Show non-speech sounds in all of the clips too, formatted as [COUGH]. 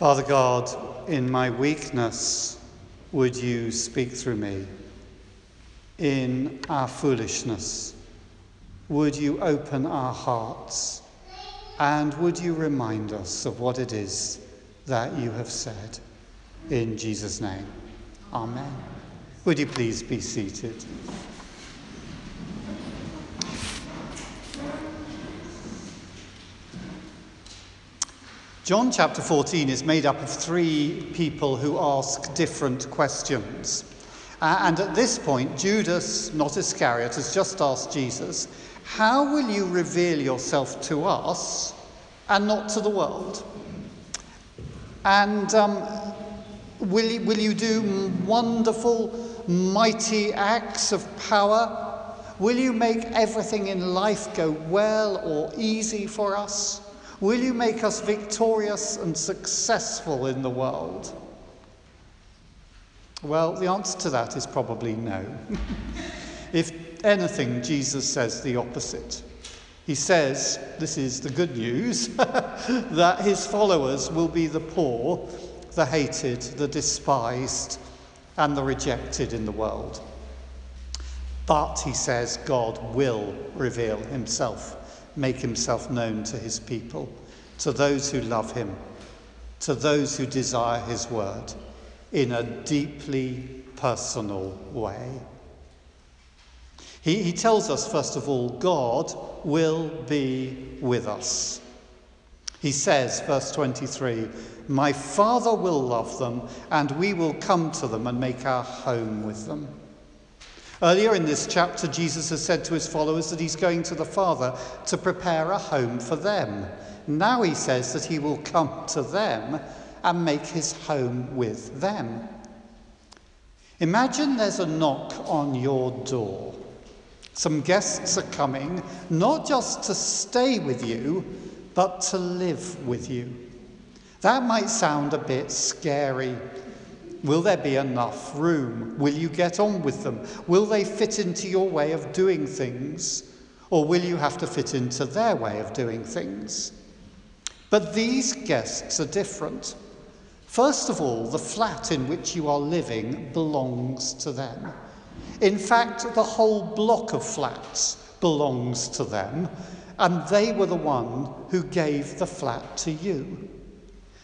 Father God, in my weakness, would you speak through me? In our foolishness, would you open our hearts? And would you remind us of what it is that you have said? In Jesus' name, Amen. Would you please be seated? John chapter 14 is made up of three people who ask different questions. Uh, and at this point, Judas, not Iscariot, has just asked Jesus, How will you reveal yourself to us and not to the world? And um, will, will you do wonderful, mighty acts of power? Will you make everything in life go well or easy for us? Will you make us victorious and successful in the world? Well, the answer to that is probably no. [LAUGHS] if anything, Jesus says the opposite. He says, this is the good news, [LAUGHS] that his followers will be the poor, the hated, the despised, and the rejected in the world. But, he says, God will reveal himself make himself known to his people, to those who love him, to those who desire his word, in a deeply personal way. He, he tells us, first of all, God will be with us. He says, verse 23, My Father will love them, and we will come to them and make our home with them. Earlier in this chapter, Jesus has said to his followers that he's going to the Father to prepare a home for them. Now he says that he will come to them and make his home with them. Imagine there's a knock on your door. Some guests are coming, not just to stay with you, but to live with you. That might sound a bit scary Will there be enough room? Will you get on with them? Will they fit into your way of doing things? Or will you have to fit into their way of doing things? But these guests are different. First of all, the flat in which you are living belongs to them. In fact, the whole block of flats belongs to them, and they were the one who gave the flat to you.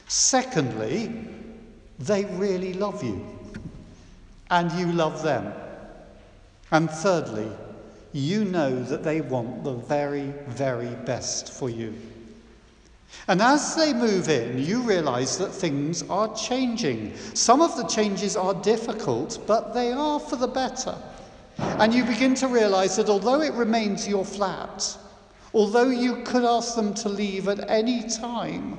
Secondly, they really love you, and you love them. And thirdly, you know that they want the very, very best for you. And as they move in, you realize that things are changing. Some of the changes are difficult, but they are for the better. And you begin to realize that although it remains your flat, although you could ask them to leave at any time,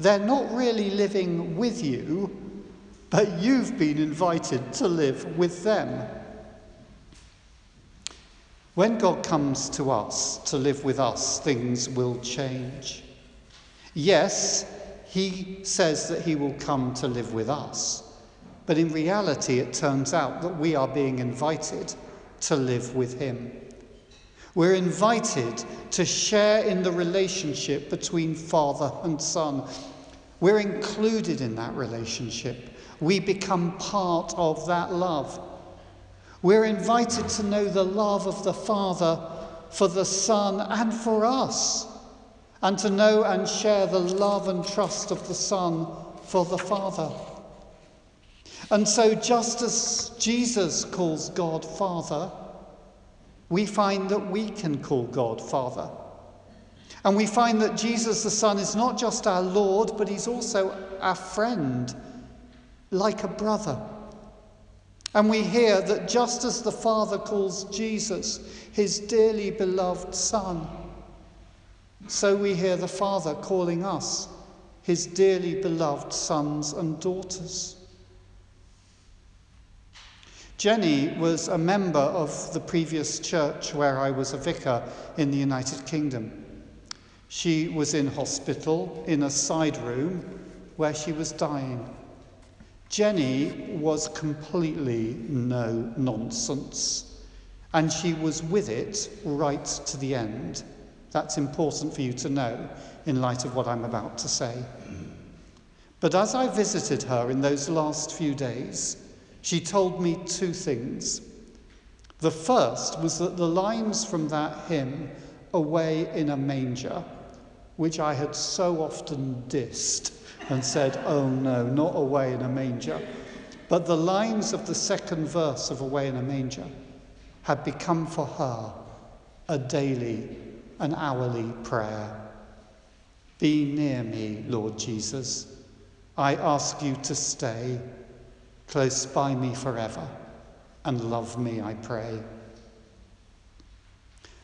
they're not really living with you, but you've been invited to live with them. When God comes to us to live with us, things will change. Yes, He says that He will come to live with us, but in reality, it turns out that we are being invited to live with Him. We're invited to share in the relationship between Father and Son. We're included in that relationship. We become part of that love. We're invited to know the love of the Father for the Son and for us, and to know and share the love and trust of the Son for the Father. And so, just as Jesus calls God Father, we find that we can call God Father. And we find that Jesus the Son is not just our Lord, but he's also our friend, like a brother. And we hear that just as the Father calls Jesus his dearly beloved Son, so we hear the Father calling us his dearly beloved sons and daughters. Jenny was a member of the previous church where I was a vicar in the United Kingdom. She was in hospital in a side room where she was dying. Jenny was completely no nonsense, and she was with it right to the end. That's important for you to know in light of what I'm about to say. But as I visited her in those last few days, she told me two things. The first was that the lines from that hymn, Away in a Manger, which I had so often dissed and said, oh no, not away in a manger, but the lines of the second verse of Away in a Manger had become for her a daily, an hourly prayer. Be near me, Lord Jesus. I ask you to stay close by me forever and love me, I pray.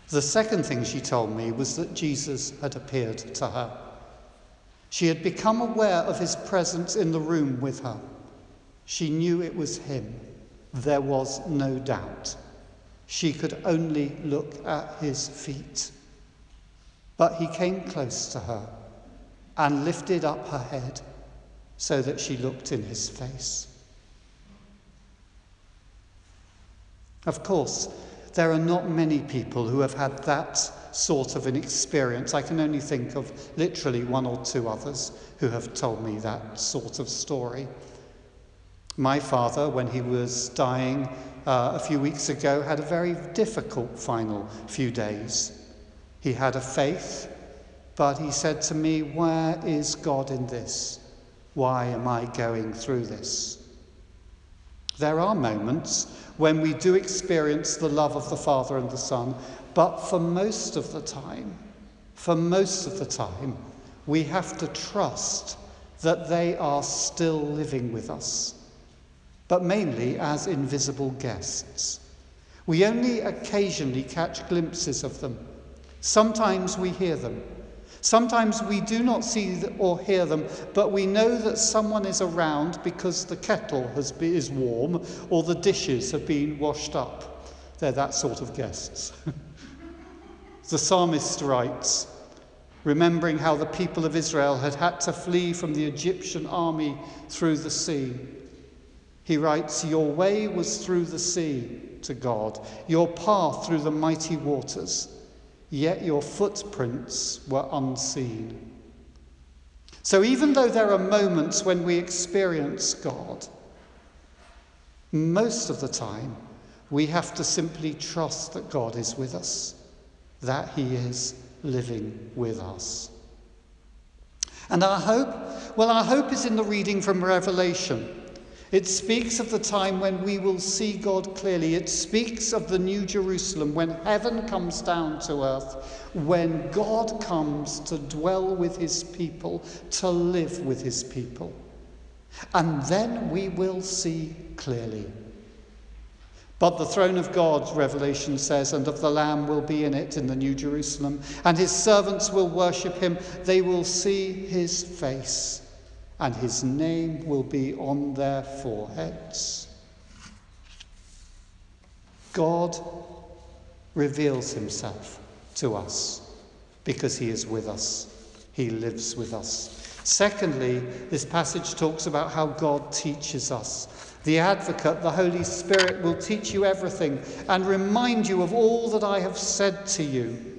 The second thing she told me was that Jesus had appeared to her. She had become aware of his presence in the room with her. She knew it was him. There was no doubt. She could only look at his feet. But he came close to her and lifted up her head so that she looked in his face. Of course, there are not many people who have had that sort of an experience. I can only think of literally one or two others who have told me that sort of story. My father, when he was dying uh, a few weeks ago, had a very difficult final few days. He had a faith, but he said to me, Where is God in this? Why am I going through this? There are moments when we do experience the love of the Father and the Son, but for most of the time, for most of the time, we have to trust that they are still living with us, but mainly as invisible guests. We only occasionally catch glimpses of them. Sometimes we hear them, Sometimes we do not see or hear them, but we know that someone is around because the kettle is warm or the dishes have been washed up. They're that sort of guests. [LAUGHS] the psalmist writes, remembering how the people of Israel had had to flee from the Egyptian army through the sea. He writes, Your way was through the sea to God, your path through the mighty waters yet your footprints were unseen. So, even though there are moments when we experience God, most of the time we have to simply trust that God is with us, that He is living with us. And our hope? Well, our hope is in the reading from Revelation. It speaks of the time when we will see God clearly. It speaks of the New Jerusalem, when heaven comes down to earth, when God comes to dwell with his people, to live with his people. And then we will see clearly. But the throne of God, Revelation says, and of the Lamb will be in it in the New Jerusalem, and his servants will worship him. They will see his face and his name will be on their foreheads. God reveals himself to us because he is with us, he lives with us. Secondly, this passage talks about how God teaches us. The advocate, the Holy Spirit, will teach you everything and remind you of all that I have said to you.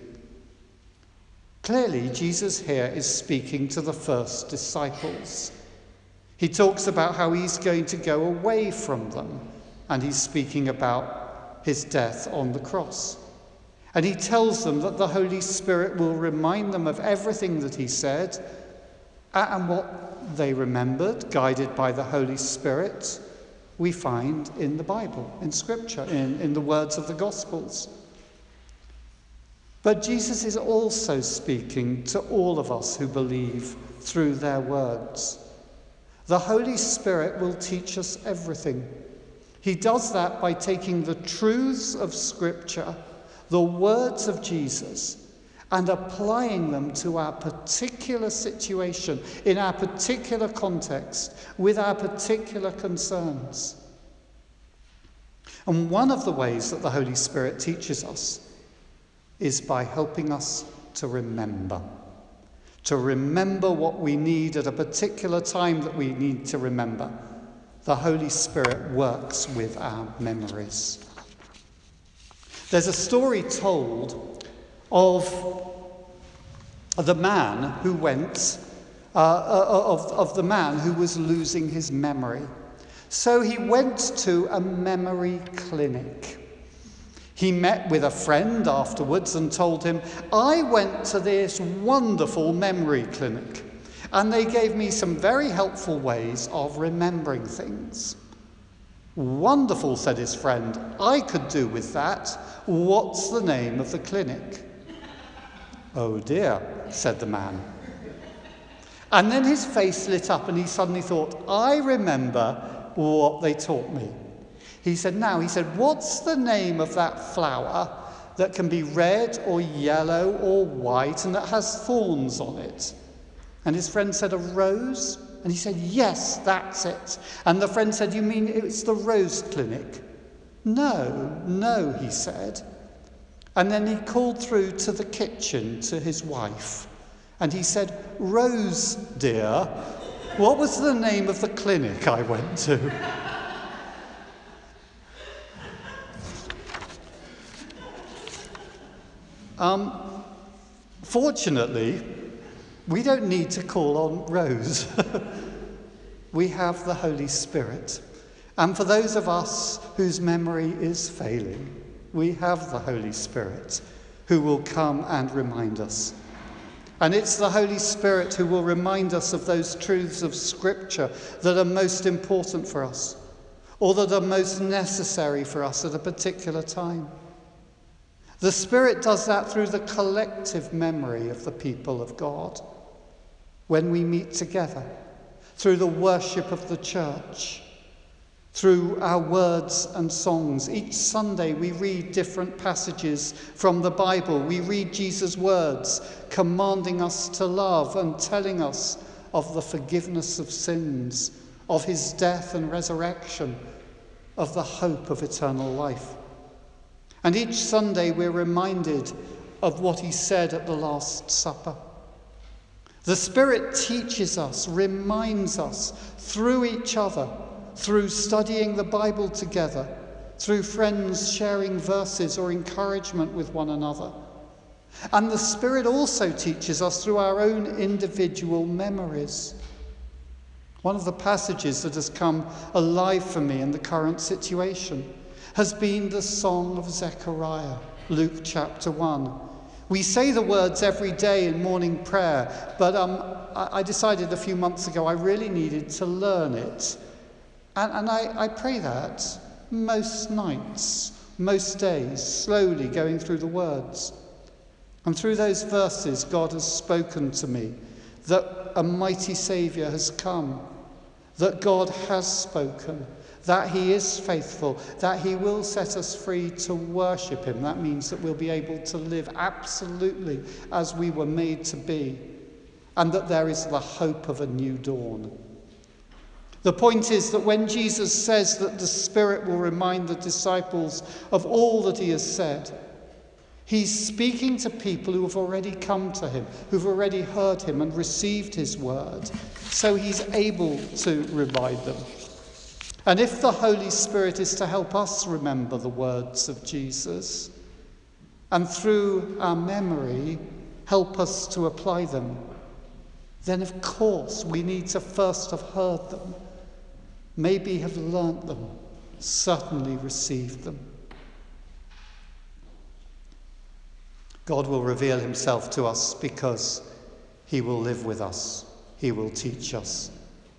Clearly, Jesus here is speaking to the first disciples. He talks about how he's going to go away from them, and he's speaking about his death on the cross. And he tells them that the Holy Spirit will remind them of everything that he said and what they remembered, guided by the Holy Spirit, we find in the Bible, in Scripture, in, in the words of the Gospels. But Jesus is also speaking to all of us who believe through their words. The Holy Spirit will teach us everything. He does that by taking the truths of Scripture, the words of Jesus, and applying them to our particular situation, in our particular context, with our particular concerns. And one of the ways that the Holy Spirit teaches us is by helping us to remember. To remember what we need at a particular time that we need to remember. The Holy Spirit works with our memories. There's a story told of the man who went uh, uh, of, of the man who was losing his memory. So he went to a memory clinic. He met with a friend afterwards and told him, I went to this wonderful memory clinic and they gave me some very helpful ways of remembering things. Wonderful, said his friend. I could do with that. What's the name of the clinic? oh dear, said the man. And then his face lit up and he suddenly thought, I remember what they taught me. He said, Now, he said, what's the name of that flower that can be red or yellow or white and that has thorns on it? And his friend said, A rose? And he said, Yes, that's it. And the friend said, You mean it's the rose clinic? No, no, he said. And then he called through to the kitchen to his wife. And he said, Rose, dear, what was the name of the clinic I went to? Um, fortunately, we don't need to call on Rose. [LAUGHS] we have the Holy Spirit. And for those of us whose memory is failing, we have the Holy Spirit who will come and remind us. And it's the Holy Spirit who will remind us of those truths of Scripture that are most important for us or that are most necessary for us at a particular time. The Spirit does that through the collective memory of the people of God when we meet together, through the worship of the church, through our words and songs. Each Sunday we read different passages from the Bible. We read Jesus' words commanding us to love and telling us of the forgiveness of sins, of his death and resurrection, of the hope of eternal life. And each Sunday we're reminded of what he said at the Last Supper. The Spirit teaches us, reminds us through each other, through studying the Bible together, through friends sharing verses or encouragement with one another. And the Spirit also teaches us through our own individual memories. One of the passages that has come alive for me in the current situation has been the Song of Zechariah, Luke chapter 1. We say the words every day in morning prayer, but um, I, decided a few months ago I really needed to learn it. And, and I, I pray that most nights, most days, slowly going through the words. And through those verses, God has spoken to me that a mighty Saviour has come, that God has spoken, that He is faithful, that He will set us free to worship Him. That means that we'll be able to live absolutely as we were made to be, and that there is the hope of a new dawn. The point is that when Jesus says that the Spirit will remind the disciples of all that He has said, He's speaking to people who have already come to him, who've already heard him and received his word. So he's able to remind them. And if the Holy Spirit is to help us remember the words of Jesus, and through our memory help us to apply them, then of course we need to first have heard them, maybe have learnt them, certainly received them. God will reveal himself to us because he will live with us, he will teach us.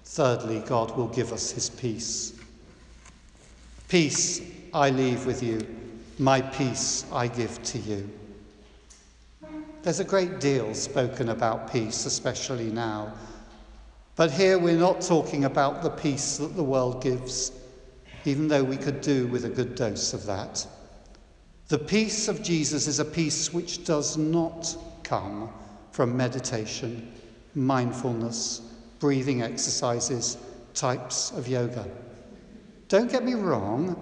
Thirdly, God will give us his peace. Peace I leave with you, my peace I give to you. There's a great deal spoken about peace, especially now. But here we're not talking about the peace that the world gives, even though we could do with a good dose of that. The peace of Jesus is a peace which does not come from meditation, mindfulness, breathing exercises, types of yoga. Don't get me wrong,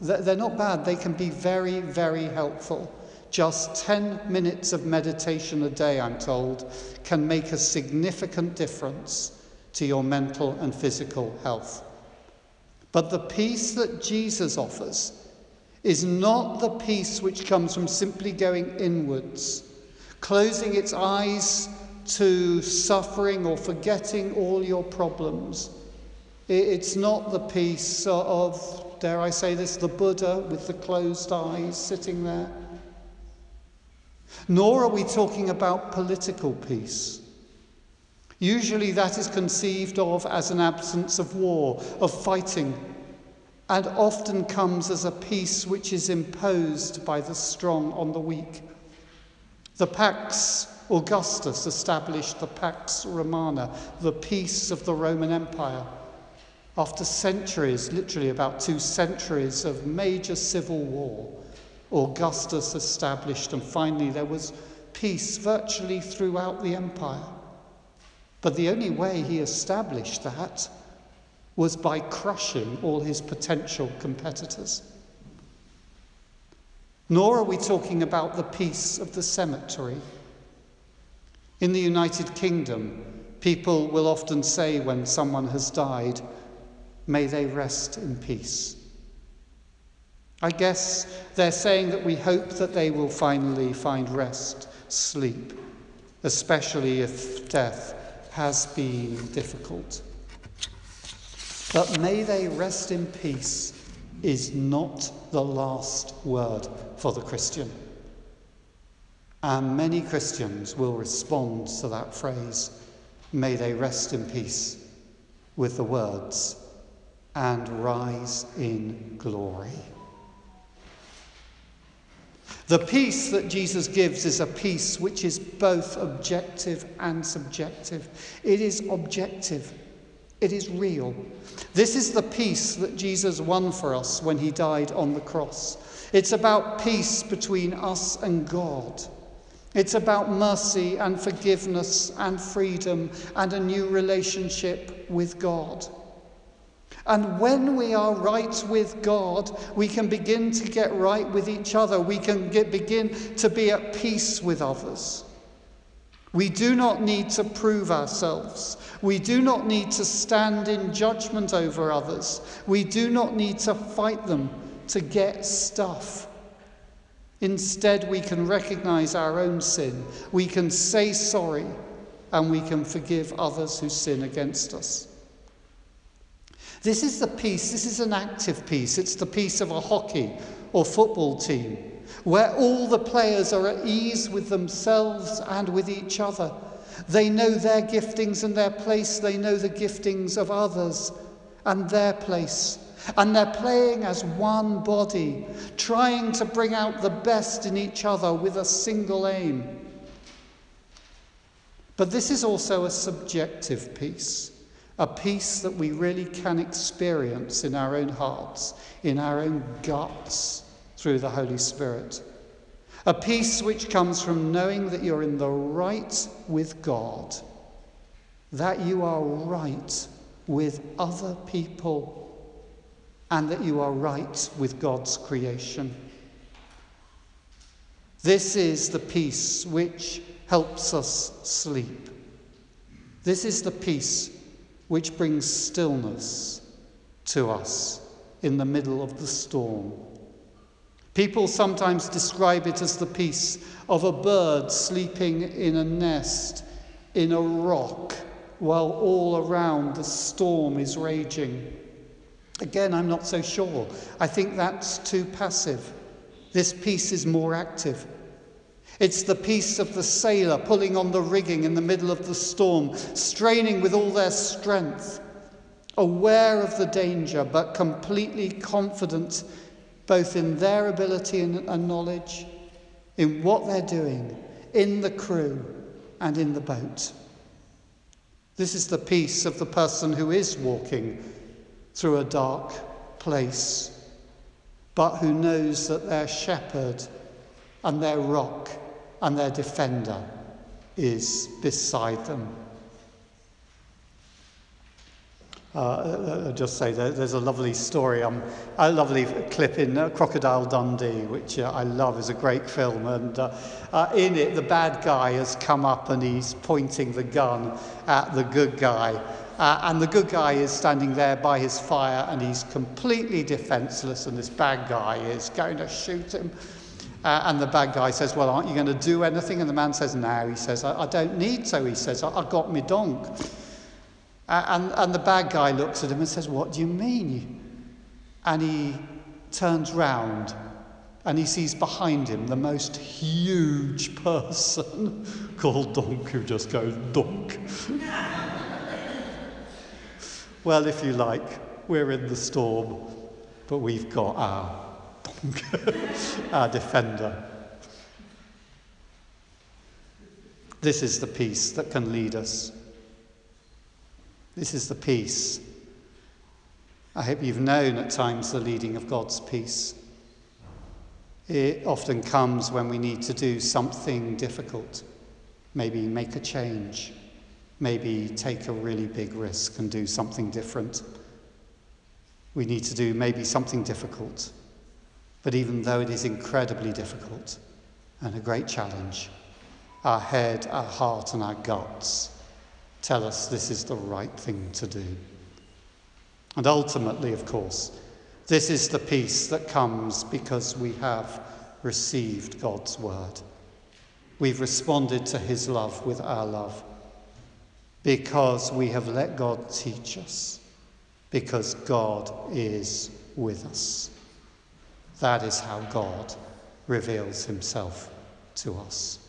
they're not bad. They can be very, very helpful. Just 10 minutes of meditation a day, I'm told, can make a significant difference to your mental and physical health. But the peace that Jesus offers is not the peace which comes from simply going inwards, closing its eyes to suffering or forgetting all your problems. It's not the peace of, dare I say this, the Buddha with the closed eyes sitting there. Nor are we talking about political peace. Usually that is conceived of as an absence of war, of fighting, and often comes as a peace which is imposed by the strong on the weak. The Pax Augustus established the Pax Romana, the peace of the Roman Empire. After centuries, literally about two centuries of major civil war, Augustus established, and finally there was peace virtually throughout the empire. But the only way he established that was by crushing all his potential competitors. Nor are we talking about the peace of the cemetery. In the United Kingdom, people will often say when someone has died, May they rest in peace. I guess they're saying that we hope that they will finally find rest, sleep, especially if death has been difficult. But may they rest in peace is not the last word for the Christian. And many Christians will respond to that phrase, may they rest in peace, with the words, and rise in glory. The peace that Jesus gives is a peace which is both objective and subjective. It is objective, it is real. This is the peace that Jesus won for us when he died on the cross. It's about peace between us and God. It's about mercy and forgiveness and freedom and a new relationship with God. And when we are right with God, we can begin to get right with each other. We can get, begin to be at peace with others. We do not need to prove ourselves. We do not need to stand in judgment over others. We do not need to fight them to get stuff. Instead, we can recognize our own sin. We can say sorry and we can forgive others who sin against us. This is the peace, this is an active peace. It's the peace of a hockey or football team where all the players are at ease with themselves and with each other. They know their giftings and their place, they know the giftings of others and their place. And they're playing as one body, trying to bring out the best in each other with a single aim. But this is also a subjective peace a peace that we really can experience in our own hearts, in our own guts, through the Holy Spirit. A peace which comes from knowing that you're in the right with God, that you are right with other people, and that you are right with God's creation. This is the peace which helps us sleep. This is the peace which brings stillness to us in the middle of the storm. People sometimes describe it as the peace of a bird sleeping in a nest in a rock while all around the storm is raging. Again, I'm not so sure. I think that's too passive. This peace is more active. It's the peace of the sailor pulling on the rigging in the middle of the storm, straining with all their strength, aware of the danger, but completely confident both in their ability and, knowledge, in what they're doing, in the crew, and in the boat. This is the peace of the person who is walking through a dark place, but who knows that their shepherd and their rock and their defender is beside them. Uh, I'll just say there's a lovely story, um, a lovely clip in uh, Crocodile Dundee, which uh, I love, is a great film. And uh, uh, in it, the bad guy has come up and he's pointing the gun at the good guy. Uh, and the good guy is standing there by his fire and he's completely defenseless, and this bad guy is going to shoot him. Uh, and the bad guy says, Well, aren't you going to do anything? And the man says, No. He says, I, I don't need to. He says, I, I got me donk. Uh, and, and the bad guy looks at him and says, What do you mean? And he turns round and he sees behind him the most huge person [LAUGHS] called Donk, who just goes, Donk. [LAUGHS] well, if you like, we're in the storm, but we've got our [LAUGHS] our defender. This is the peace that can lead us. This is the peace. I hope you've known at times the leading of God's peace. It often comes when we need to do something difficult, maybe make a change, maybe take a really big risk and do something different. We need to do maybe something difficult but even though it is incredibly difficult and a great challenge, our head, our heart, and our guts tell us this is the right thing to do. And ultimately, of course, this is the peace that comes because we have received God's word. We've responded to his love with our love because we have let God teach us, because God is with us. That is how God reveals himself to us.